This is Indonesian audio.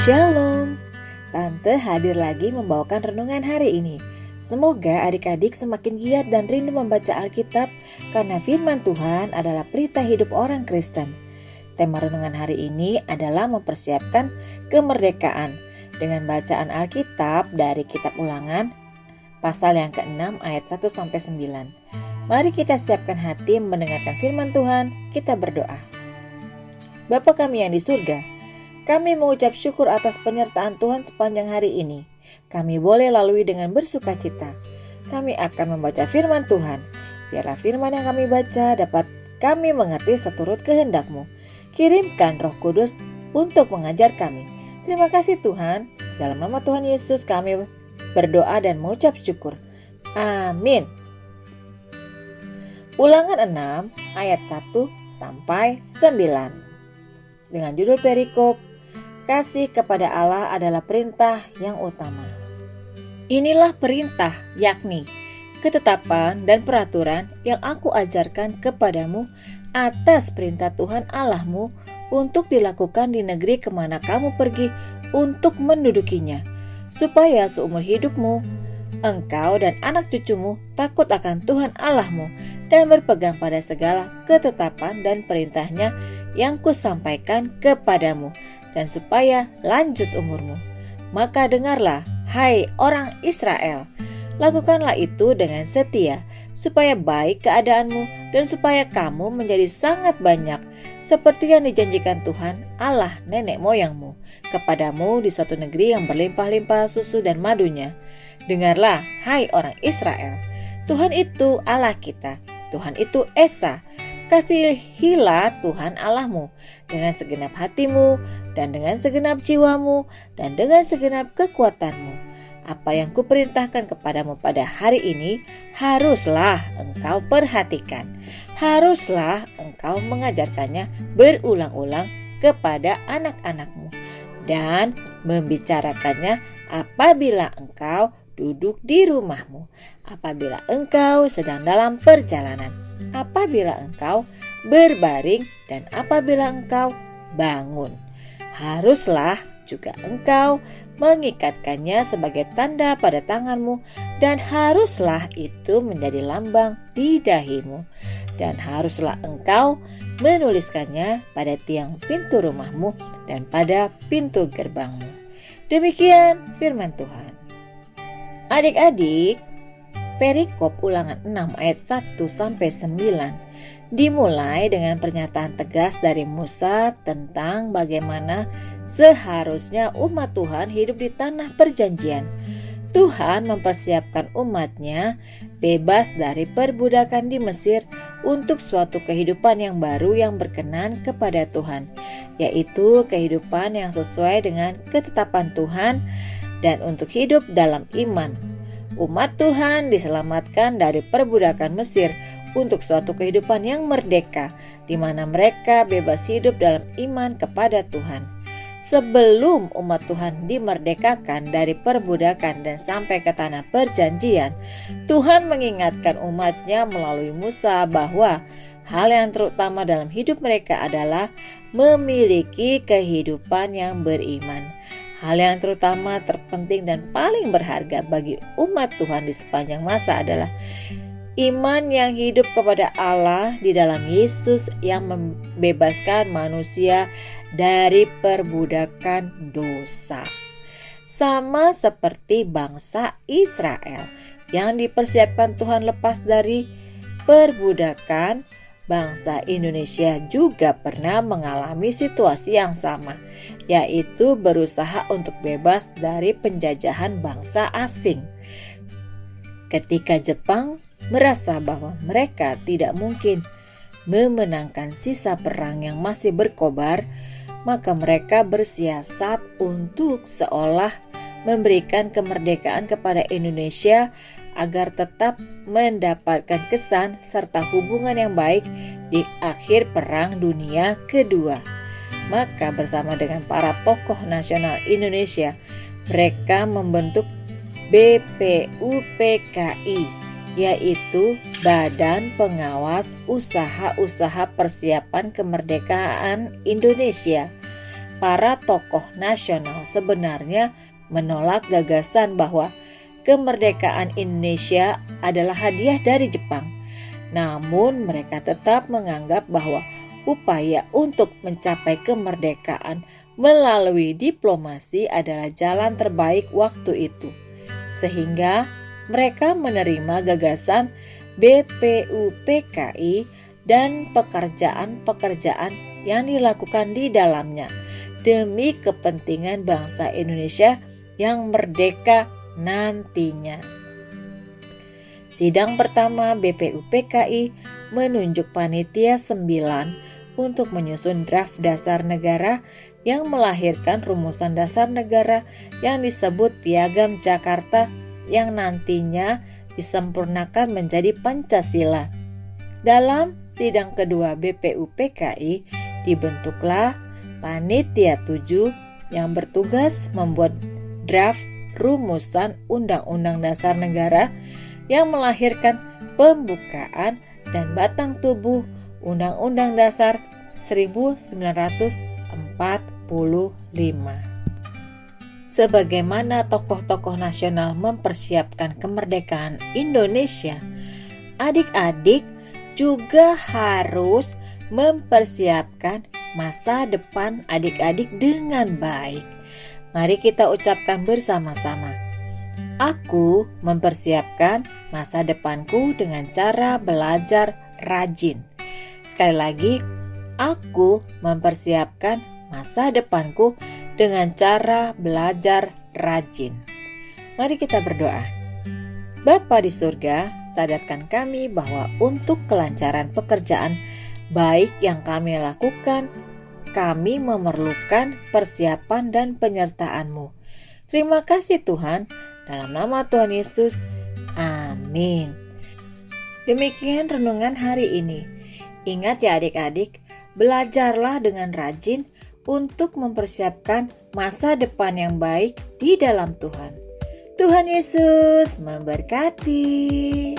Shalom, Tante hadir lagi membawakan renungan hari ini. Semoga adik-adik semakin giat dan rindu membaca Alkitab karena firman Tuhan adalah pelita hidup orang Kristen. Tema renungan hari ini adalah mempersiapkan kemerdekaan dengan bacaan Alkitab dari kitab Ulangan pasal yang ke-6 ayat 1 sampai 9. Mari kita siapkan hati mendengarkan firman Tuhan, kita berdoa. Bapa kami yang di surga, kami mengucap syukur atas penyertaan Tuhan sepanjang hari ini. Kami boleh lalui dengan bersuka cita. Kami akan membaca firman Tuhan. Biarlah firman yang kami baca dapat kami mengerti seturut kehendak-Mu. Kirimkan roh kudus untuk mengajar kami. Terima kasih Tuhan. Dalam nama Tuhan Yesus kami berdoa dan mengucap syukur. Amin. Ulangan 6 ayat 1 sampai 9 dengan judul perikop Kasih kepada Allah adalah perintah yang utama. Inilah perintah, yakni ketetapan dan peraturan yang aku ajarkan kepadamu atas perintah Tuhan Allahmu untuk dilakukan di negeri ke mana kamu pergi untuk mendudukinya, supaya seumur hidupmu, engkau dan anak cucumu takut akan Tuhan Allahmu dan berpegang pada segala ketetapan dan perintahnya yang kusampaikan kepadamu, dan supaya lanjut umurmu. Maka dengarlah, hai orang Israel, lakukanlah itu dengan setia, supaya baik keadaanmu dan supaya kamu menjadi sangat banyak, seperti yang dijanjikan Tuhan Allah nenek moyangmu kepadamu di suatu negeri yang berlimpah-limpah susu dan madunya. Dengarlah, hai orang Israel, Tuhan itu Allah kita, Tuhan itu Esa, Kasihilah Tuhan Allahmu dengan segenap hatimu dan dengan segenap jiwamu dan dengan segenap kekuatanmu. Apa yang kuperintahkan kepadamu pada hari ini haruslah engkau perhatikan. Haruslah engkau mengajarkannya berulang-ulang kepada anak-anakmu dan membicarakannya apabila engkau duduk di rumahmu, apabila engkau sedang dalam perjalanan apabila engkau berbaring dan apabila engkau bangun. Haruslah juga engkau mengikatkannya sebagai tanda pada tanganmu dan haruslah itu menjadi lambang di dahimu dan haruslah engkau menuliskannya pada tiang pintu rumahmu dan pada pintu gerbangmu. Demikian firman Tuhan. Adik-adik, perikop ulangan 6 ayat 1 sampai 9 dimulai dengan pernyataan tegas dari Musa tentang bagaimana seharusnya umat Tuhan hidup di tanah perjanjian. Tuhan mempersiapkan umatnya bebas dari perbudakan di Mesir untuk suatu kehidupan yang baru yang berkenan kepada Tuhan, yaitu kehidupan yang sesuai dengan ketetapan Tuhan dan untuk hidup dalam iman umat Tuhan diselamatkan dari perbudakan Mesir untuk suatu kehidupan yang merdeka, di mana mereka bebas hidup dalam iman kepada Tuhan. Sebelum umat Tuhan dimerdekakan dari perbudakan dan sampai ke tanah perjanjian, Tuhan mengingatkan umatnya melalui Musa bahwa hal yang terutama dalam hidup mereka adalah memiliki kehidupan yang beriman. Hal yang terutama, terpenting, dan paling berharga bagi umat Tuhan di sepanjang masa adalah iman yang hidup kepada Allah di dalam Yesus yang membebaskan manusia dari perbudakan dosa. Sama seperti bangsa Israel yang dipersiapkan Tuhan lepas dari perbudakan, bangsa Indonesia juga pernah mengalami situasi yang sama yaitu berusaha untuk bebas dari penjajahan bangsa asing. Ketika Jepang merasa bahwa mereka tidak mungkin memenangkan sisa perang yang masih berkobar, maka mereka bersiasat untuk seolah memberikan kemerdekaan kepada Indonesia agar tetap mendapatkan kesan serta hubungan yang baik di akhir Perang Dunia Kedua. Maka bersama dengan para tokoh nasional Indonesia, mereka membentuk BPUPKI, yaitu Badan Pengawas Usaha-Usaha Persiapan Kemerdekaan Indonesia. para tokoh nasional sebenarnya menolak gagasan bahwa kemerdekaan Indonesia adalah hadiah dari Jepang. Namun, mereka tetap menganggap bahwa upaya untuk mencapai kemerdekaan melalui diplomasi adalah jalan terbaik waktu itu, sehingga mereka menerima gagasan BPUPKI dan pekerjaan-pekerjaan yang dilakukan di dalamnya demi kepentingan bangsa Indonesia yang merdeka nantinya. Sidang pertama BPUPKI menunjuk panitia 9 untuk menyusun draft dasar negara yang melahirkan rumusan dasar negara yang disebut Piagam Jakarta yang nantinya disempurnakan menjadi Pancasila. Dalam sidang kedua BPUPKI dibentuklah Panitia 7 yang bertugas membuat draft rumusan Undang-Undang Dasar Negara yang melahirkan pembukaan dan batang tubuh Undang-Undang Dasar 1945. Sebagaimana tokoh-tokoh nasional mempersiapkan kemerdekaan Indonesia, adik-adik juga harus mempersiapkan masa depan adik-adik dengan baik. Mari kita ucapkan bersama-sama. Aku mempersiapkan masa depanku dengan cara belajar rajin. Sekali lagi, aku mempersiapkan masa depanku dengan cara belajar rajin. Mari kita berdoa. Bapa di surga, sadarkan kami bahwa untuk kelancaran pekerjaan baik yang kami lakukan, kami memerlukan persiapan dan penyertaan-Mu. Terima kasih Tuhan, dalam nama Tuhan Yesus, amin. Demikian renungan hari ini. Ingat ya adik-adik, belajarlah dengan rajin untuk mempersiapkan masa depan yang baik di dalam Tuhan. Tuhan Yesus memberkati.